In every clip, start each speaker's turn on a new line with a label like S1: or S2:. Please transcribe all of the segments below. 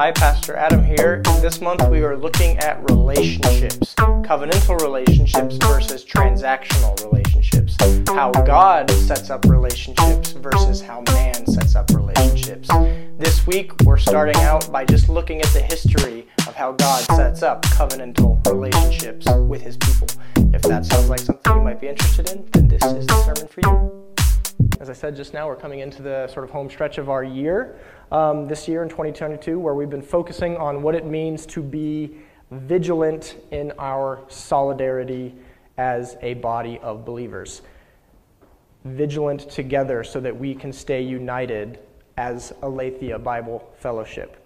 S1: Hi, Pastor Adam here. This month we are looking at relationships, covenantal relationships versus transactional relationships, how God sets up relationships versus how man sets up relationships. This week we're starting out by just looking at the history of how God sets up covenantal relationships with his people. If that sounds like something you might be interested in, then this is the sermon for you. As I said just now, we're coming into the sort of home stretch of our year um, this year in 2022, where we've been focusing on what it means to be vigilant in our solidarity as a body of believers. Vigilant together so that we can stay united as Aletheia Bible Fellowship.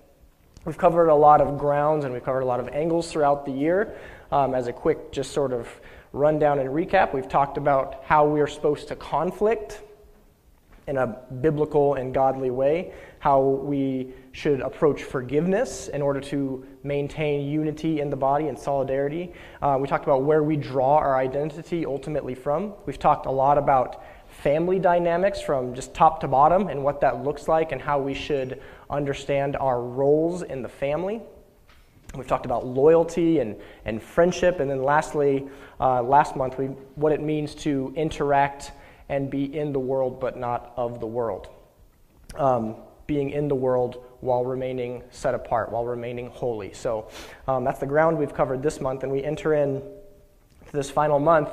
S1: We've covered a lot of grounds and we've covered a lot of angles throughout the year. Um, as a quick, just sort of rundown and recap, we've talked about how we are supposed to conflict in a biblical and godly way, how we should approach forgiveness in order to maintain unity in the body and solidarity. Uh, we talked about where we draw our identity ultimately from. We've talked a lot about family dynamics from just top to bottom and what that looks like and how we should understand our roles in the family. We've talked about loyalty and, and friendship. And then lastly, uh, last month, we, what it means to interact and be in the world but not of the world. Um, being in the world while remaining set apart, while remaining holy. So um, that's the ground we've covered this month, and we enter in this final month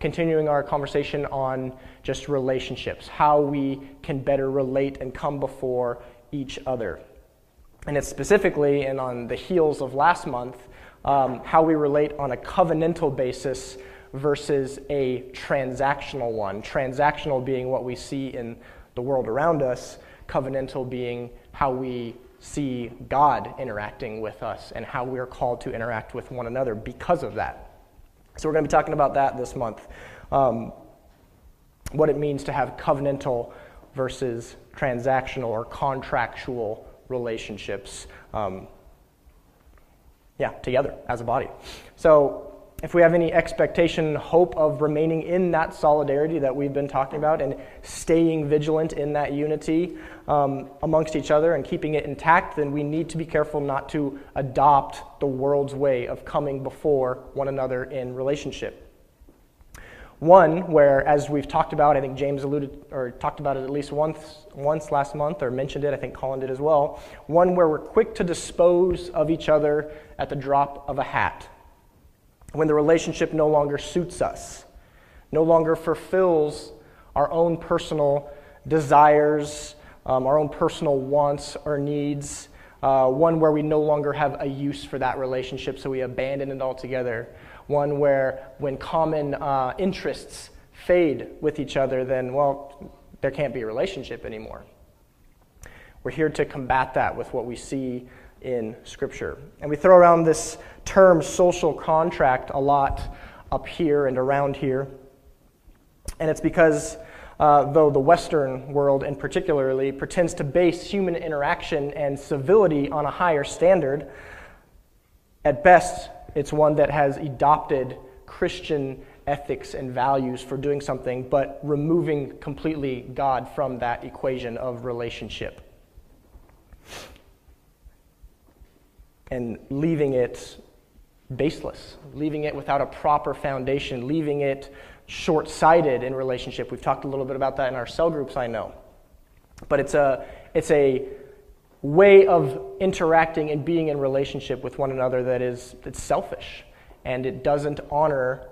S1: continuing our conversation on just relationships, how we can better relate and come before each other. And it's specifically, and on the heels of last month, um, how we relate on a covenantal basis versus a transactional one. Transactional being what we see in the world around us, covenantal being how we see God interacting with us and how we're called to interact with one another because of that. So, we're going to be talking about that this month. Um, what it means to have covenantal versus transactional or contractual relationships. Um, yeah, together as a body. So, if we have any expectation, hope of remaining in that solidarity that we've been talking about and staying vigilant in that unity um, amongst each other and keeping it intact, then we need to be careful not to adopt the world's way of coming before one another in relationship. One where, as we've talked about, I think James alluded or talked about it at least once, once last month or mentioned it, I think Colin did as well. One where we're quick to dispose of each other at the drop of a hat when the relationship no longer suits us, no longer fulfills our own personal desires, um, our own personal wants or needs, uh, one where we no longer have a use for that relationship, so we abandon it altogether, one where when common uh, interests fade with each other, then, well, there can't be a relationship anymore. We're here to combat that with what we see in Scripture. And we throw around this term social contract a lot up here and around here. And it's because, uh, though the Western world in particularly pretends to base human interaction and civility on a higher standard, at best, it's one that has adopted Christian ethics and values for doing something, but removing completely God from that equation of relationship. and leaving it baseless, leaving it without a proper foundation, leaving it short sighted in relationship. We've talked a little bit about that in our cell groups, I know. But it's a, it's a way of interacting and being in relationship with one another that is it's selfish and it doesn't honor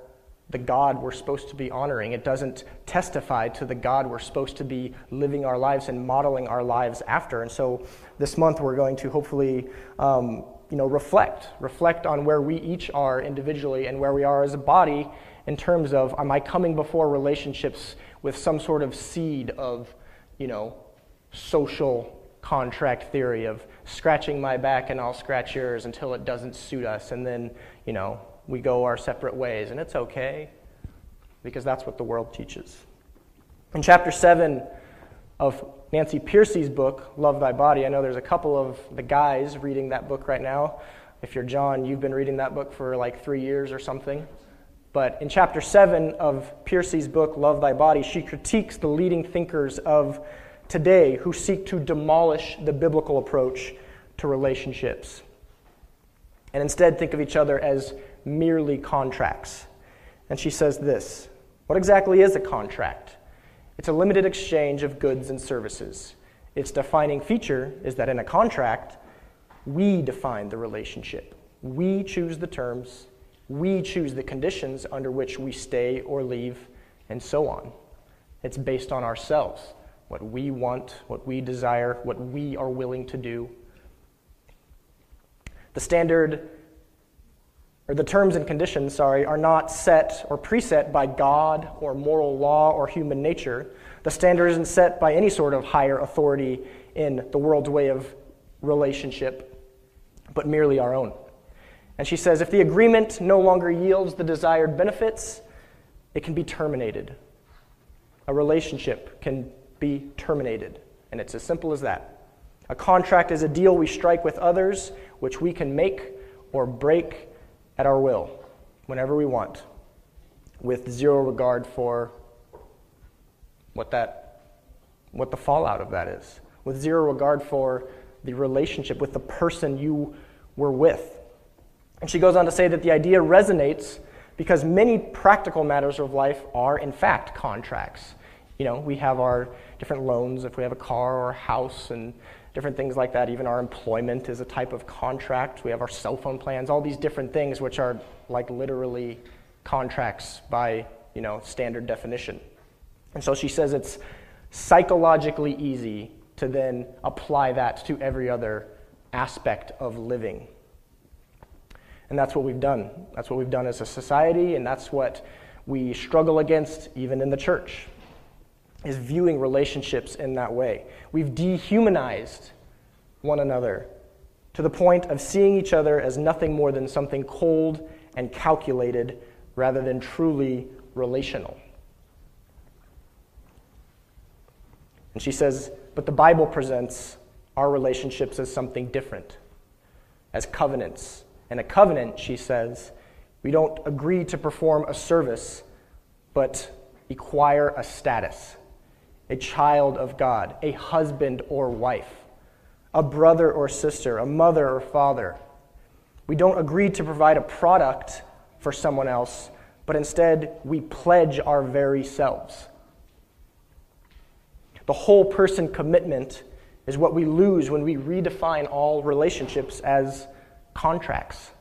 S1: the God we're supposed to be honoring. It doesn't testify to the God we're supposed to be living our lives and modeling our lives after. And so this month we're going to hopefully um, you know, reflect, reflect on where we each are individually and where we are as a body in terms of am I coming before relationships with some sort of seed of, you know, social contract theory of scratching my back and I'll scratch yours until it doesn't suit us and then, you know, we go our separate ways and it's okay because that's what the world teaches. In chapter 7 of Nancy Pearcey's book, Love Thy Body. I know there's a couple of the guys reading that book right now. If you're John, you've been reading that book for like three years or something. But in chapter 7 of Pearcey's book, Love Thy Body, she critiques the leading thinkers of today who seek to demolish the biblical approach to relationships. And instead, think of each other as merely contracts. And she says this What exactly is a contract? It's a limited exchange of goods and services. Its defining feature is that in a contract, we define the relationship. We choose the terms, we choose the conditions under which we stay or leave, and so on. It's based on ourselves what we want, what we desire, what we are willing to do. The standard, or the terms and conditions, sorry, are not set or preset by God or moral law or human nature. The standard isn't set by any sort of higher authority in the world's way of relationship, but merely our own. And she says if the agreement no longer yields the desired benefits, it can be terminated. A relationship can be terminated. And it's as simple as that. A contract is a deal we strike with others, which we can make or break at our will, whenever we want, with zero regard for what that what the fallout of that is, with zero regard for the relationship with the person you were with. And she goes on to say that the idea resonates because many practical matters of life are, in fact, contracts. You know, we have our different loans if we have a car or a house and different things like that. Even our employment is a type of contract. We have our cell phone plans, all these different things which are like literally contracts by, you know, standard definition. And so she says it's psychologically easy to then apply that to every other aspect of living. And that's what we've done. That's what we've done as a society, and that's what we struggle against even in the church is viewing relationships in that way. We've dehumanized one another to the point of seeing each other as nothing more than something cold and calculated rather than truly relational. And she says, but the Bible presents our relationships as something different, as covenants. And a covenant, she says, we don't agree to perform a service, but acquire a status a child of God, a husband or wife, a brother or sister, a mother or father. We don't agree to provide a product for someone else, but instead we pledge our very selves. The whole person commitment is what we lose when we redefine all relationships as contracts.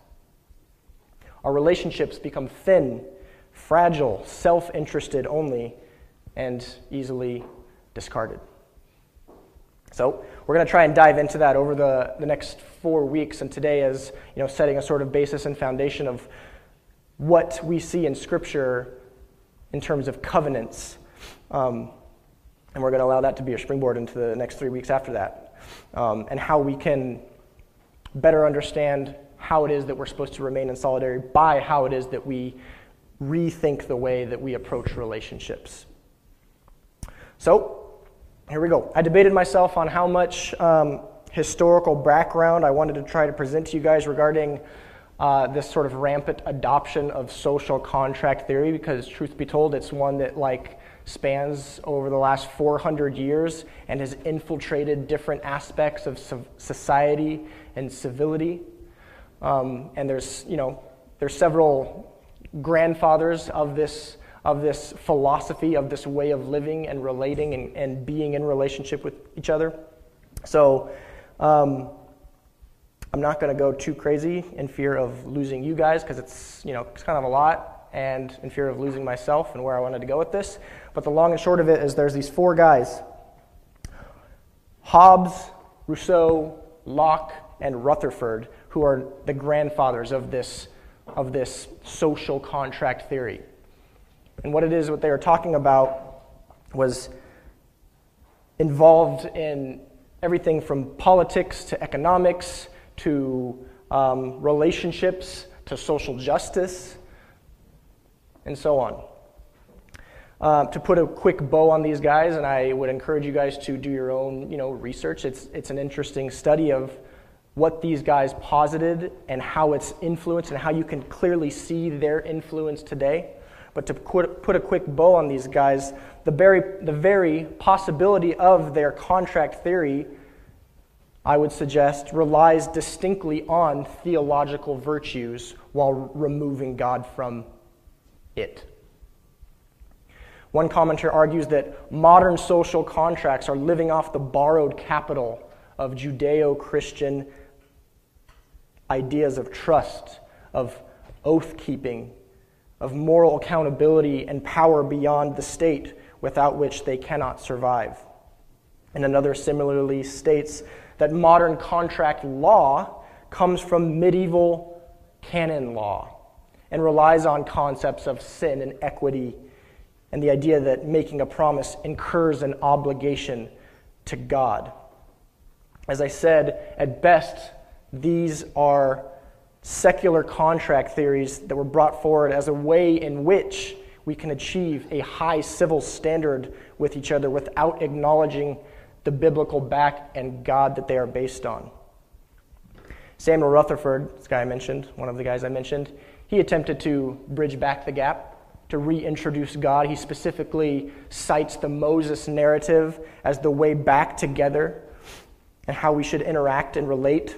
S1: Our relationships become thin, fragile, self interested only, and easily discarded. So we're going to try and dive into that over the, the next four weeks, and today is you know setting a sort of basis and foundation of what we see in Scripture in terms of covenants, um, and we're going to allow that to be a springboard into the next three weeks after that, um, and how we can better understand how it is that we're supposed to remain in solidarity by how it is that we rethink the way that we approach relationships. So, here we go. I debated myself on how much um, historical background I wanted to try to present to you guys regarding uh, this sort of rampant adoption of social contract theory, because truth be told, it's one that like spans over the last 400 years and has infiltrated different aspects of society and civility. Um, and there's, you know, there's several grandfathers of this of this philosophy, of this way of living and relating and, and being in relationship with each other. So um, I'm not going to go too crazy in fear of losing you guys because it's, you know, it's kind of a lot and in fear of losing myself and where I wanted to go with this. But the long and short of it is there's these four guys Hobbes, Rousseau, Locke, and Rutherford, who are the grandfathers of this, of this social contract theory. And what it is, what they were talking about was involved in everything from politics to economics to um, relationships to social justice and so on. Uh, to put a quick bow on these guys, and I would encourage you guys to do your own, you know, research. It's it's an interesting study of what these guys posited and how it's influenced, and how you can clearly see their influence today. But to put a quick bow on these guys, the very, the very possibility of their contract theory I would suggest, relies distinctly on theological virtues while removing God from it. One commentator argues that modern social contracts are living off the borrowed capital of Judeo Christian ideas of trust, of oath keeping, of moral accountability and power beyond the state, without which they cannot survive. And another similarly states that modern contract law comes from medieval canon law and relies on concepts of sin and equity and the idea that making a promise incurs an obligation to God. As I said, at best, these are secular contract theories that were brought forward as a way in which we can achieve a high civil standard with each other without acknowledging the biblical back and God that they are based on. Samuel Rutherford, this guy I mentioned, one of the guys I mentioned, he attempted to bridge back the gap, to reintroduce God. He specifically cites the Moses narrative as the way back together and how we should interact and relate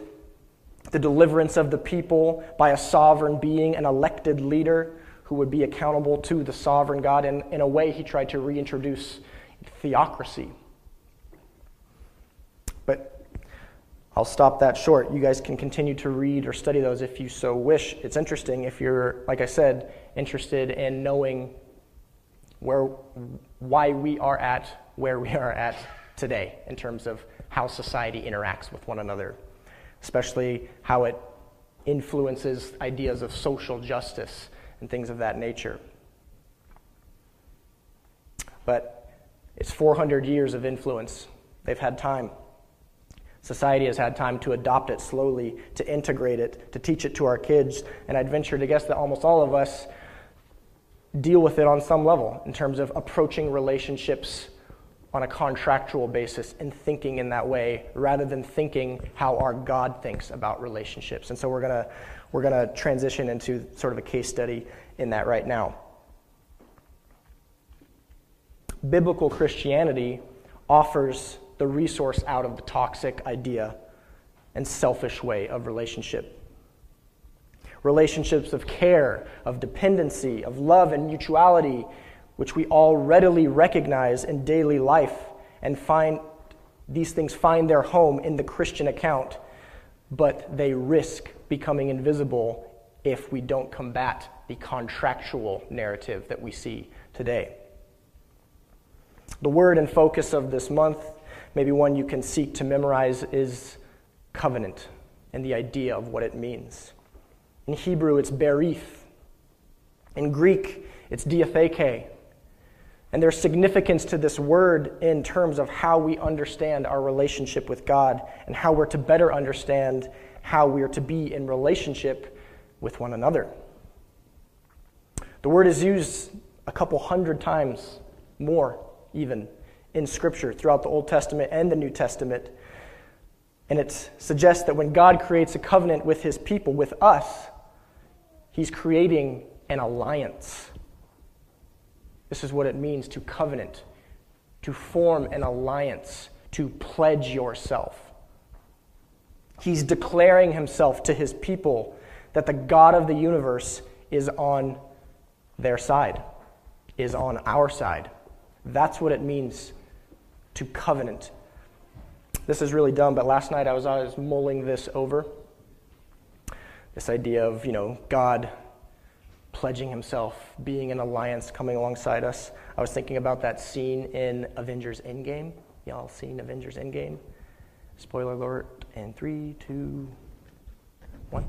S1: the deliverance of the people by a sovereign being, an elected leader who would be accountable to the sovereign God. And in a way, he tried to reintroduce theocracy. But I'll stop that short. You guys can continue to read or study those if you so wish. It's interesting if you're, like I said, interested in knowing where, why we are at where we are at today in terms of how society interacts with one another especially how it influences ideas of social justice and things of that nature. But it's 400 years of influence. They've had time. Society has had time to adopt it slowly, to integrate it, to teach it to our kids. And I'd venture to guess that almost all of us deal with it on some level in terms of approaching relationships on a contractual basis and thinking in that way rather than thinking how our God thinks about relationships. And so we're going to we're going to transition into sort of a case study in that right now. Biblical Christianity offers the resource out of the toxic idea and selfish way of relationship. Relationships of care, of dependency, of love and mutuality which we all readily recognize in daily life and find these things find their home in the Christian account, but they risk becoming invisible if we don't combat the contractual narrative that we see today. The word and focus of this month, maybe one you can seek to memorize, is covenant and the idea of what it means. In Hebrew, it's berith. In Greek, it's diatheke. And there's significance to this word in terms of how we understand our relationship with God and how we're to better understand how we are to be in relationship with one another. The word is used a couple hundred times more, even in Scripture throughout the Old Testament and the New Testament. And it suggests that when God creates a covenant with his people, with us, he's creating an alliance this is what it means to covenant, to form an alliance, to pledge yourself. He's declaring himself to his people that the God of the universe is on their side, is on our side. That's what it means to covenant. This is really dumb, but last night I was, I was mulling this over. This idea of, you know, God pledging himself, being an alliance, coming alongside us. I was thinking about that scene in Avengers Endgame. Y'all seen Avengers Endgame? Spoiler alert, and three, two, one.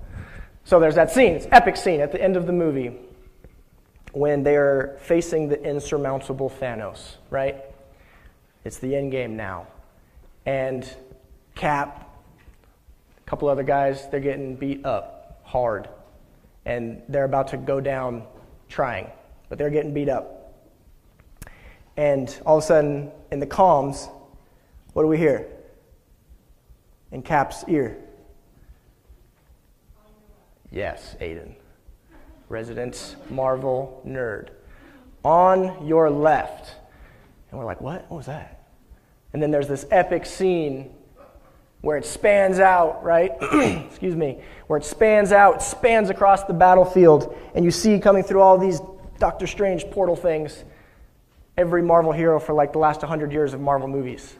S1: So there's that scene, it's epic scene at the end of the movie when they're facing the insurmountable Thanos, right? It's the end game now. And Cap, a couple other guys, they're getting beat up hard and they're about to go down trying, but they're getting beat up. And all of a sudden, in the calms, what do we hear? In Cap's ear. Yes, Aiden. Resident Marvel nerd. On your left. And we're like, what? What was that? And then there's this epic scene where it spans out, right? Excuse me, where it spans out, spans across the battlefield, and you see coming through all these Doctor Strange portal things every Marvel hero for like the last 100 years of Marvel movies.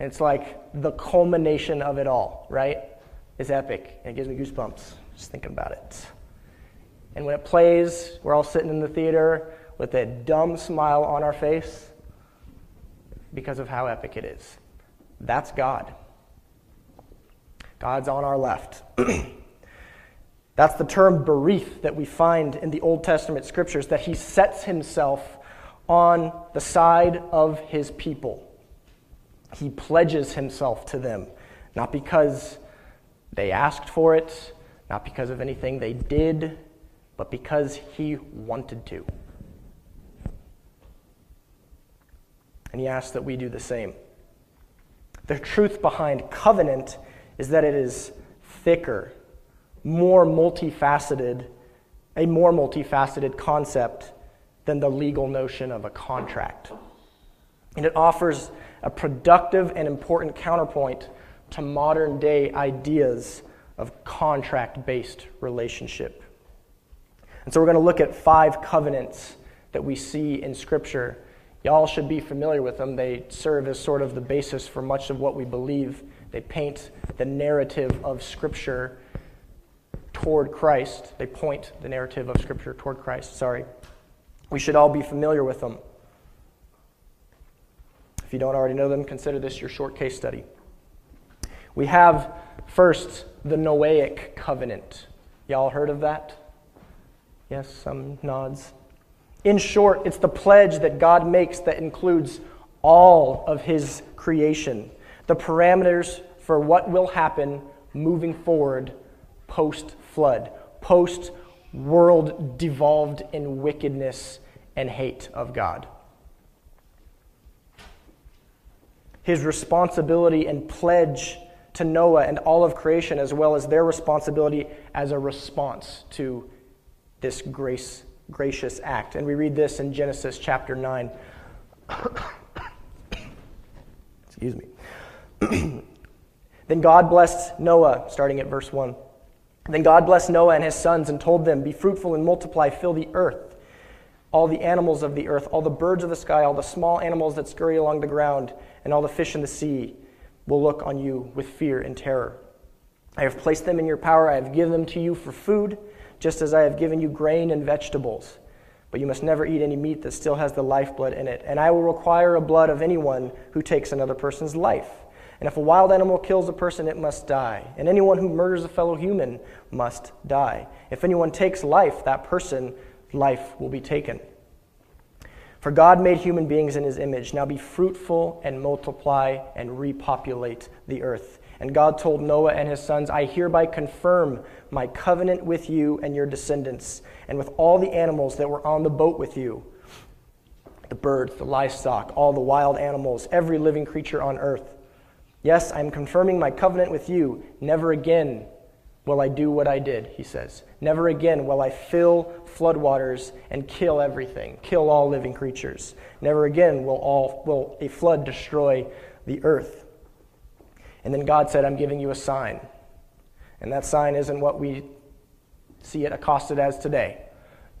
S1: And it's like the culmination of it all, right? It's epic. And it gives me goosebumps just thinking about it. And when it plays, we're all sitting in the theater with a dumb smile on our face because of how epic it is. That's God. God's on our left. That's the term berith that we find in the Old Testament scriptures, that he sets himself on the side of his people. He pledges himself to them, not because they asked for it, not because of anything they did, but because he wanted to. And he asks that we do the same. The truth behind covenant is that it is thicker, more multifaceted, a more multifaceted concept than the legal notion of a contract. And it offers a productive and important counterpoint to modern day ideas of contract based relationship. And so we're going to look at five covenants that we see in Scripture. Y'all should be familiar with them. They serve as sort of the basis for much of what we believe. They paint the narrative of Scripture toward Christ. They point the narrative of Scripture toward Christ. Sorry. We should all be familiar with them. If you don't already know them, consider this your short case study. We have first the Noahic covenant. Y'all heard of that? Yes, some nods. In short, it's the pledge that God makes that includes all of his creation, the parameters for what will happen moving forward post flood, post world devolved in wickedness and hate of God. His responsibility and pledge to Noah and all of creation, as well as their responsibility as a response to this grace, gracious act. And we read this in Genesis chapter 9. Excuse me. then God blessed Noah, starting at verse 1. Then God blessed Noah and his sons and told them, Be fruitful and multiply, fill the earth, all the animals of the earth, all the birds of the sky, all the small animals that scurry along the ground, and all the fish in the sea will look on you with fear and terror. I have placed them in your power. I have given them to you for food, just as I have given you grain and vegetables. But you must never eat any meat that still has the lifeblood in it. And I will require a blood of anyone who takes another person's life. And if a wild animal kills a person, it must die. And anyone who murders a fellow human must die. If anyone takes life, that person, life will be taken. For God made human beings in his image. Now be fruitful and multiply and repopulate the earth. And God told Noah and his sons, I hereby confirm my covenant with you and your descendants, and with all the animals that were on the boat with you the birds, the livestock, all the wild animals, every living creature on earth. Yes, I am confirming my covenant with you. Never again will I do what I did, he says. Never again will I fill floodwaters and kill everything, kill all living creatures. Never again will, all, will a flood destroy the earth. And then God said, I'm giving you a sign. And that sign isn't what we see it accosted as today.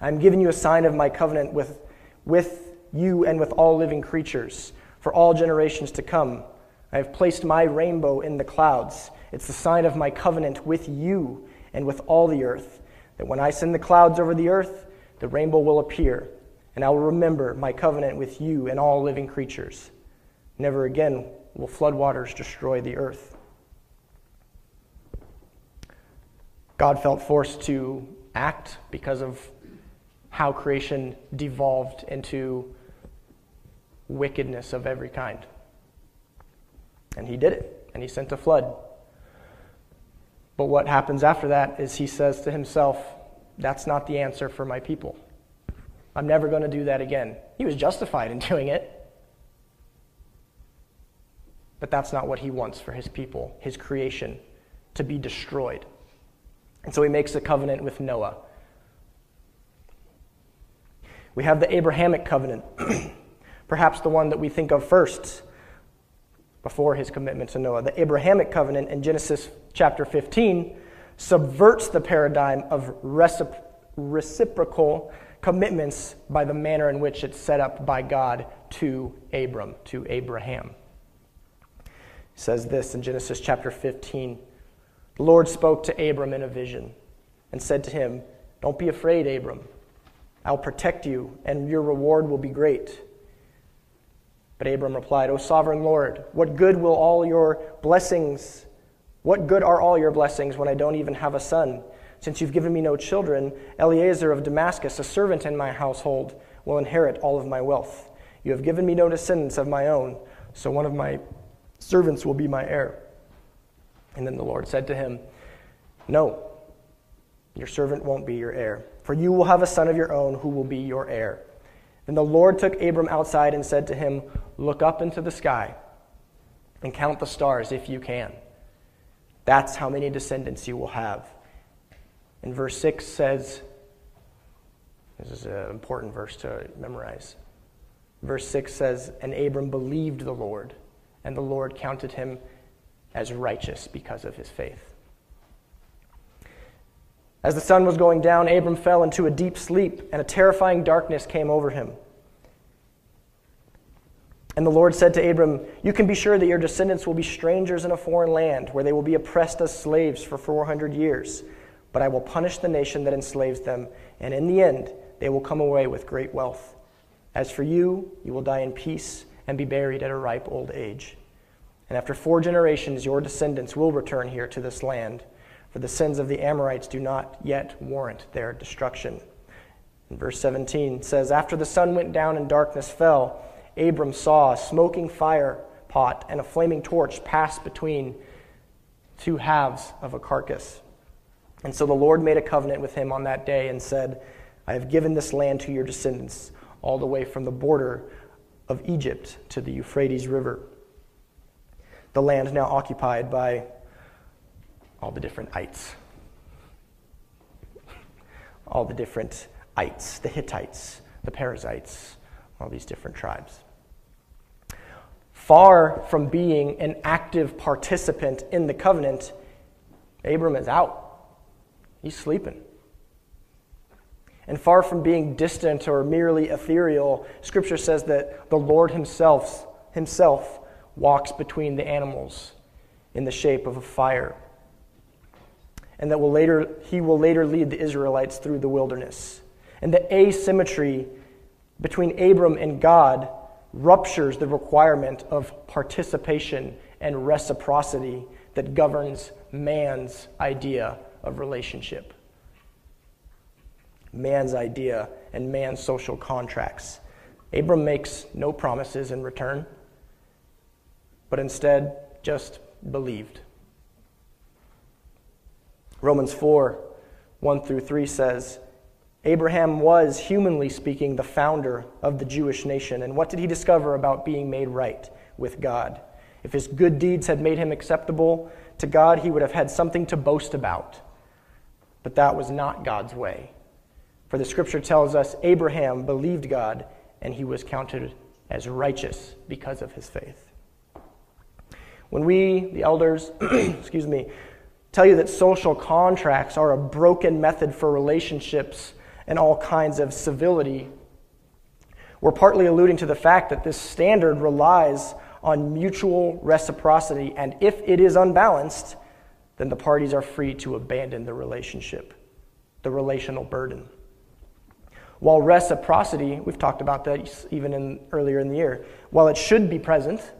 S1: I'm giving you a sign of my covenant with, with you and with all living creatures for all generations to come. I have placed my rainbow in the clouds. It's the sign of my covenant with you and with all the earth, that when I send the clouds over the earth, the rainbow will appear, and I will remember my covenant with you and all living creatures. Never again will floodwaters destroy the earth. God felt forced to act because of how creation devolved into wickedness of every kind. And he did it, and he sent a flood. But what happens after that is he says to himself, That's not the answer for my people. I'm never going to do that again. He was justified in doing it. But that's not what he wants for his people, his creation, to be destroyed. And so he makes a covenant with Noah. We have the Abrahamic covenant, perhaps the one that we think of first before his commitment to Noah. The Abrahamic covenant in Genesis chapter 15 subverts the paradigm of reciprocal commitments by the manner in which it's set up by God to Abram, to Abraham. Says this in Genesis chapter 15 The Lord spoke to Abram in a vision and said to him, Don't be afraid, Abram. I'll protect you, and your reward will be great. But Abram replied, O sovereign Lord, what good will all your blessings, what good are all your blessings when I don't even have a son? Since you've given me no children, Eliezer of Damascus, a servant in my household, will inherit all of my wealth. You have given me no descendants of my own, so one of my servants will be my heir. And then the Lord said to him, No, your servant won't be your heir, for you will have a son of your own who will be your heir. Then the Lord took Abram outside and said to him, Look up into the sky and count the stars if you can. That's how many descendants you will have. And verse 6 says, This is an important verse to memorize. Verse 6 says, And Abram believed the Lord, and the Lord counted him as righteous because of his faith. As the sun was going down, Abram fell into a deep sleep, and a terrifying darkness came over him. And the Lord said to Abram, You can be sure that your descendants will be strangers in a foreign land, where they will be oppressed as slaves for 400 years. But I will punish the nation that enslaves them, and in the end, they will come away with great wealth. As for you, you will die in peace and be buried at a ripe old age. And after four generations, your descendants will return here to this land for the sins of the Amorites do not yet warrant their destruction. And verse 17 says, After the sun went down and darkness fell, Abram saw a smoking fire pot and a flaming torch pass between two halves of a carcass. And so the Lord made a covenant with him on that day and said, I have given this land to your descendants, all the way from the border of Egypt to the Euphrates River. The land now occupied by all the different ites. All the different ites, the Hittites, the Perizzites, all these different tribes. Far from being an active participant in the covenant, Abram is out. He's sleeping. And far from being distant or merely ethereal, Scripture says that the Lord Himself, himself walks between the animals in the shape of a fire and that will later, he will later lead the Israelites through the wilderness. And the asymmetry between Abram and God ruptures the requirement of participation and reciprocity that governs man's idea of relationship. Man's idea and man's social contracts. Abram makes no promises in return, but instead just believed. Romans 4 1 through 3 says, Abraham was, humanly speaking, the founder of the Jewish nation. And what did he discover about being made right with God? If his good deeds had made him acceptable to God, he would have had something to boast about. But that was not God's way. For the scripture tells us Abraham believed God, and he was counted as righteous because of his faith. When we, the elders, excuse me, tell you that social contracts are a broken method for relationships and all kinds of civility. We're partly alluding to the fact that this standard relies on mutual reciprocity, and if it is unbalanced, then the parties are free to abandon the relationship, the relational burden. While reciprocity, we've talked about that even in, earlier in the year, while it should be present,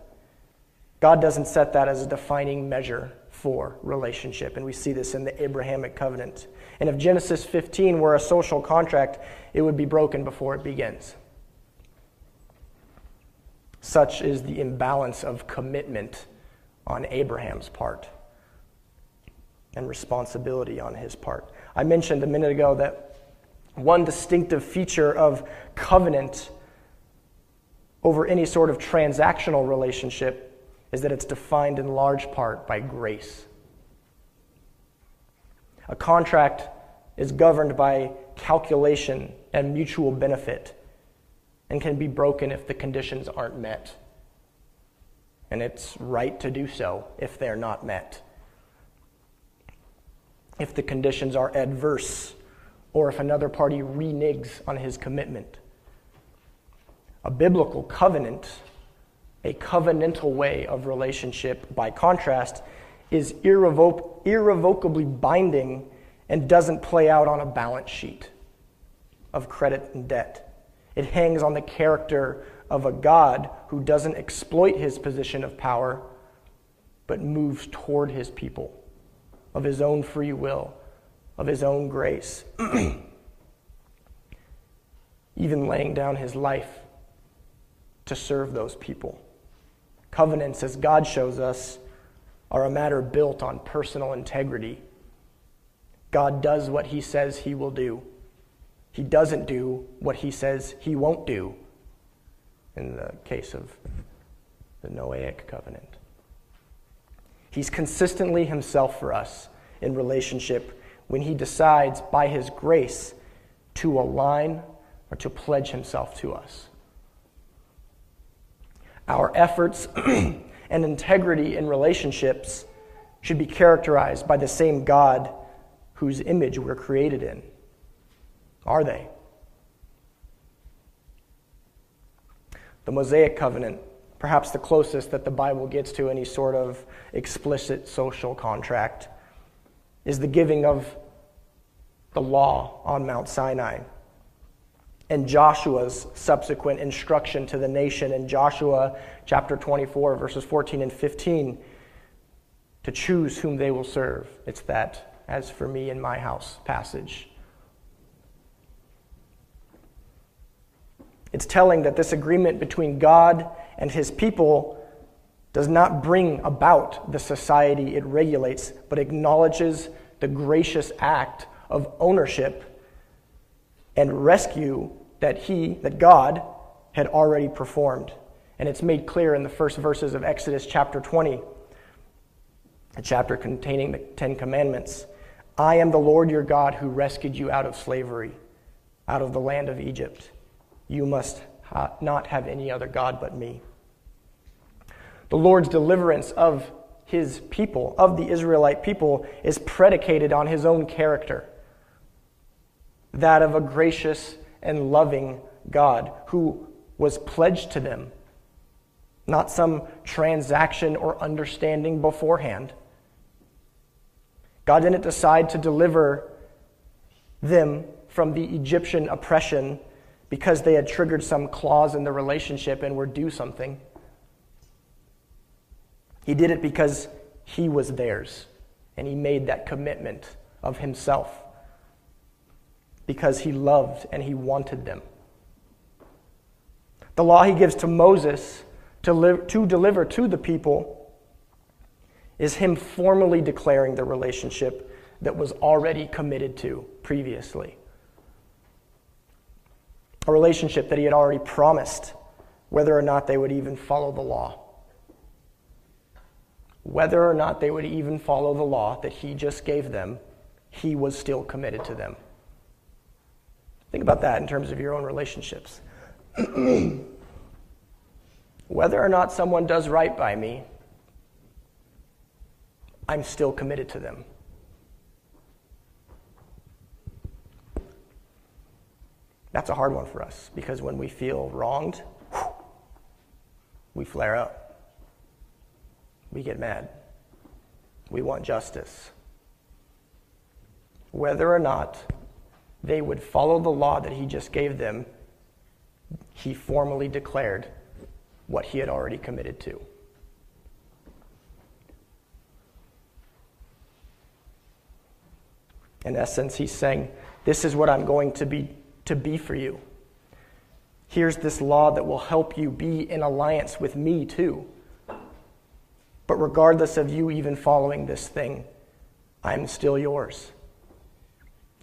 S1: God doesn't set that as a defining measure for relationship. And we see this in the Abrahamic covenant. And if Genesis 15 were a social contract, it would be broken before it begins. Such is the imbalance of commitment on Abraham's part and responsibility on his part. I mentioned a minute ago that one distinctive feature of covenant over any sort of transactional relationship is that it's defined in large part by grace. A contract is governed by calculation and mutual benefit and can be broken if the conditions aren't met. and it's right to do so if they're not met. If the conditions are adverse, or if another party reneges on his commitment. A biblical covenant, a covenantal way of relationship, by contrast, is irrevoc- irrevocably binding and doesn't play out on a balance sheet of credit and debt. It hangs on the character of a God who doesn't exploit his position of power, but moves toward his people of his own free will, of his own grace, even laying down his life to serve those people. Covenants, as God shows us, are a matter built on personal integrity. God does what he says he will do. He doesn't do what he says he won't do in the case of the Noahic covenant. He's consistently himself for us in relationship when he decides by his grace to align or to pledge himself to us. Our efforts and integrity in relationships should be characterized by the same God whose image we're created in. Are they? The Mosaic covenant, perhaps the closest that the Bible gets to any sort of explicit social contract, is the giving of the law on Mount Sinai and Joshua's subsequent instruction to the nation in Joshua chapter 24, verses 14 and 15, to choose whom they will serve. It's that, as for me and my house passage. It's telling that this agreement between God and his people does not bring about the society it regulates, but acknowledges the gracious act of ownership and rescue that he, that God, had already performed. And it's made clear in the first verses of Exodus chapter 20, a chapter containing the Ten Commandments. I am the Lord your God who rescued you out of slavery, out of the land of Egypt. You must ha- not have any other God but me. The Lord's deliverance of his people, of the Israelite people, is predicated on his own character that of a gracious and loving God who was pledged to them, not some transaction or understanding beforehand. God didn't decide to deliver them from the Egyptian oppression because they had triggered some clause in the relationship and were due something. He did it because he was theirs, and he made that commitment of himself because he loved and he wanted them. The law he gives to Moses to, to deliver to the people is him formally declaring the relationship that was already committed to previously a relationship that he had already promised, whether or not they would even follow the law. Whether or not they would even follow the law that he just gave them, he was still committed to them. Think about that in terms of your own relationships. Whether or not someone does right by me, I'm still committed to them. That's a hard one for us because when we feel wronged, we flare up. We get mad. We want justice. Whether or not they would follow the law that he just gave them, he formally declared what he had already committed to. In essence, he's saying, This is what I'm going to be to be for you. Here's this law that will help you be in alliance with me too. But regardless of you even following this thing, I'm still yours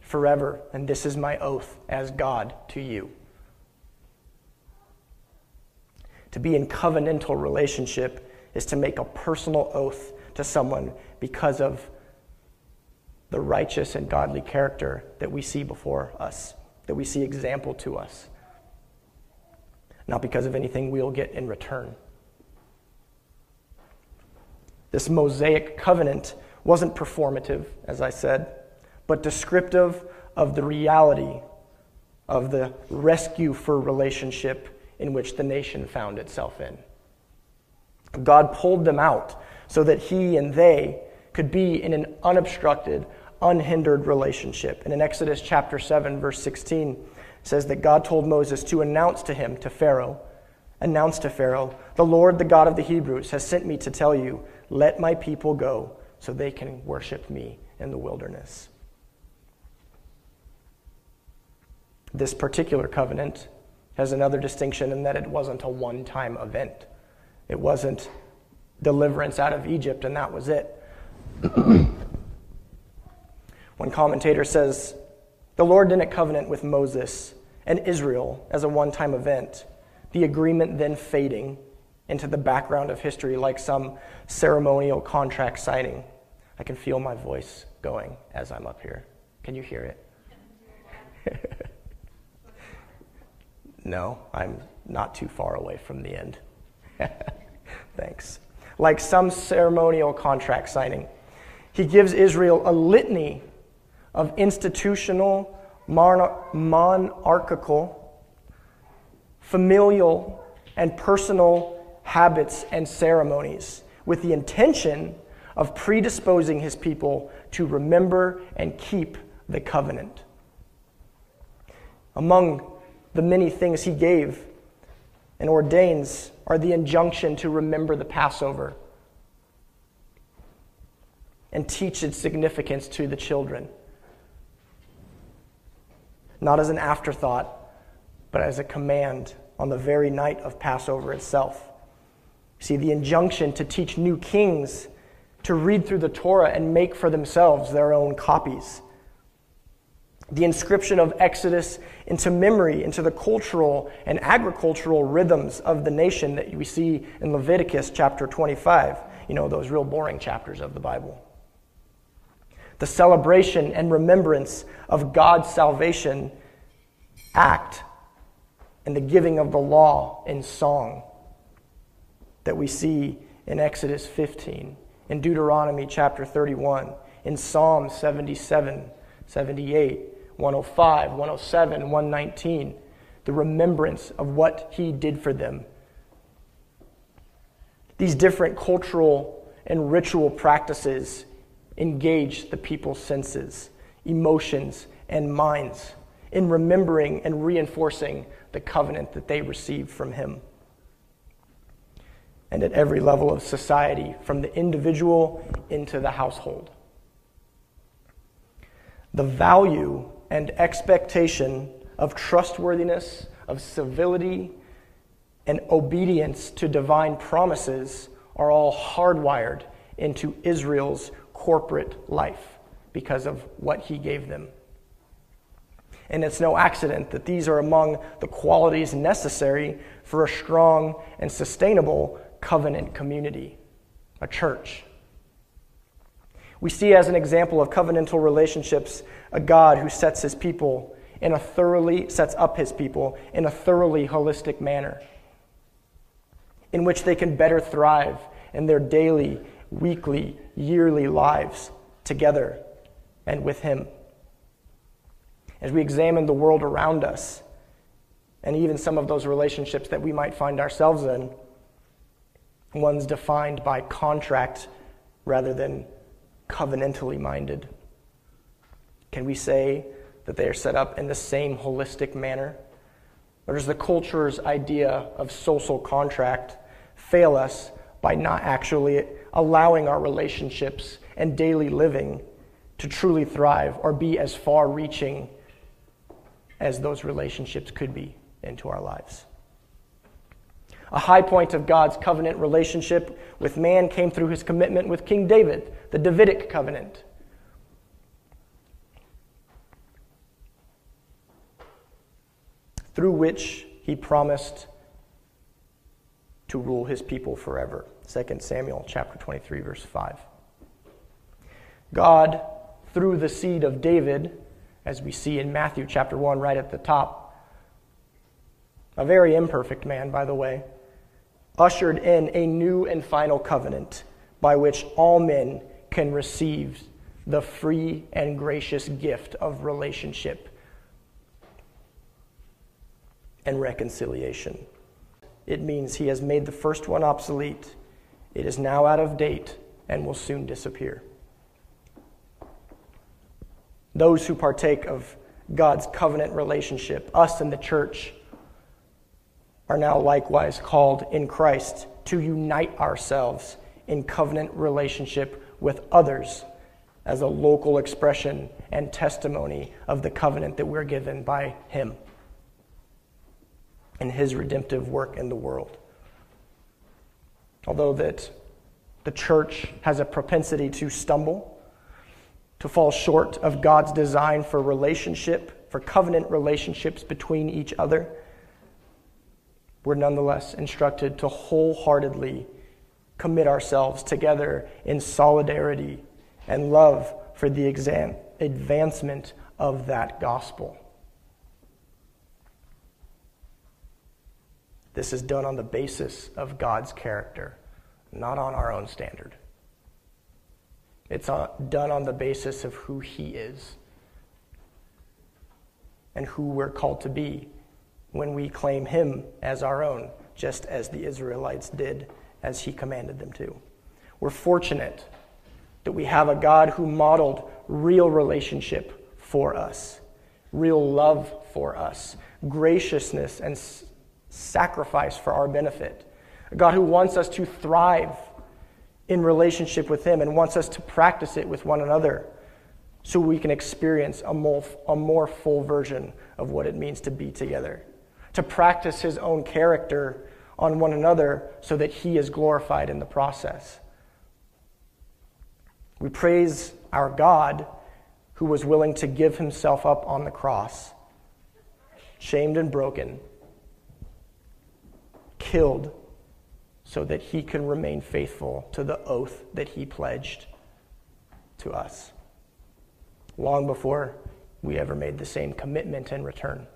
S1: forever, and this is my oath as God to you. To be in covenantal relationship is to make a personal oath to someone because of the righteous and godly character that we see before us that we see example to us, not because of anything we'll get in return. This Mosaic covenant wasn't performative, as I said, but descriptive of the reality of the rescue for relationship in which the nation found itself in. God pulled them out so that he and they could be in an unobstructed, unhindered relationship. And in Exodus chapter 7, verse 16, says that God told Moses to announce to him, to Pharaoh, announce to Pharaoh, the Lord, the God of the Hebrews, has sent me to tell you, let my people go so they can worship me in the wilderness. This particular covenant has another distinction in that it wasn't a one time event. It wasn't deliverance out of Egypt and that was it. One commentator says, The Lord didn't covenant with Moses and Israel as a one time event, the agreement then fading into the background of history like some ceremonial contract signing. I can feel my voice going as I'm up here. Can you hear it? no, I'm not too far away from the end. Thanks. Like some ceremonial contract signing, he gives Israel a litany of institutional, monarchical, familial, and personal habits and ceremonies with the intention of predisposing his people to remember and keep the covenant. Among the many things he gave and ordains are the injunction to remember the Passover and teach its significance to the children. Not as an afterthought, but as a command on the very night of Passover itself. See, the injunction to teach new kings to read through the Torah and make for themselves their own copies the inscription of Exodus into memory, into the cultural and agricultural rhythms of the nation that we see in Leviticus chapter 25, you know, those real boring chapters of the Bible. The celebration and remembrance of God's salvation act and the giving of the law in song that we see in Exodus 15, in Deuteronomy chapter 31, in Psalm 77, 78 105, 107, 119, the remembrance of what he did for them. These different cultural and ritual practices engage the people's senses, emotions, and minds in remembering and reinforcing the covenant that they received from him. And at every level of society, from the individual into the household. The value and expectation of trustworthiness, of civility, and obedience to divine promises are all hardwired into Israel's corporate life because of what he gave them. And it's no accident that these are among the qualities necessary for a strong and sustainable covenant community, a church. We see as an example of covenantal relationships a God who sets his people in a thoroughly sets up his people in a thoroughly holistic manner in which they can better thrive in their daily, weekly, yearly lives together and with him. As we examine the world around us and even some of those relationships that we might find ourselves in, ones defined by contract rather than covenantally minded. Can we say that they are set up in the same holistic manner? Or does the culture's idea of social contract fail us by not actually allowing our relationships and daily living to truly thrive or be as far reaching as those relationships could be into our lives? A high point of God's covenant relationship with man came through his commitment with King David, the Davidic covenant. through which he promised to rule his people forever. 2 Samuel chapter 23 verse 5. God through the seed of David as we see in Matthew chapter 1 right at the top a very imperfect man by the way ushered in a new and final covenant by which all men can receive the free and gracious gift of relationship and reconciliation. It means he has made the first one obsolete. It is now out of date and will soon disappear. Those who partake of God's covenant relationship, us and the church, are now likewise called in Christ to unite ourselves in covenant relationship with others as a local expression and testimony of the covenant that we're given by Him and His redemptive work in the world. Although that the church has a propensity to stumble, to fall short of God's design for relationship, for covenant relationships between each other, we're nonetheless instructed to wholeheartedly commit ourselves together in solidarity and love for the exam- advancement of that gospel. This is done on the basis of God's character, not on our own standard. It's uh, done on the basis of who He is and who we're called to be when we claim Him as our own, just as the Israelites did as He commanded them to. We're fortunate that we have a God who modeled real relationship for us, real love for us, graciousness and s- sacrifice for our benefit. A God who wants us to thrive in relationship with Him and wants us to practice it with one another so we can experience a more, a more full version of what it means to be together. To practice His own character on one another so that He is glorified in the process. We praise our God who was willing to give himself up on the cross, shamed and broken, killed so that he can remain faithful to the oath that he pledged to us long before we ever made the same commitment in return.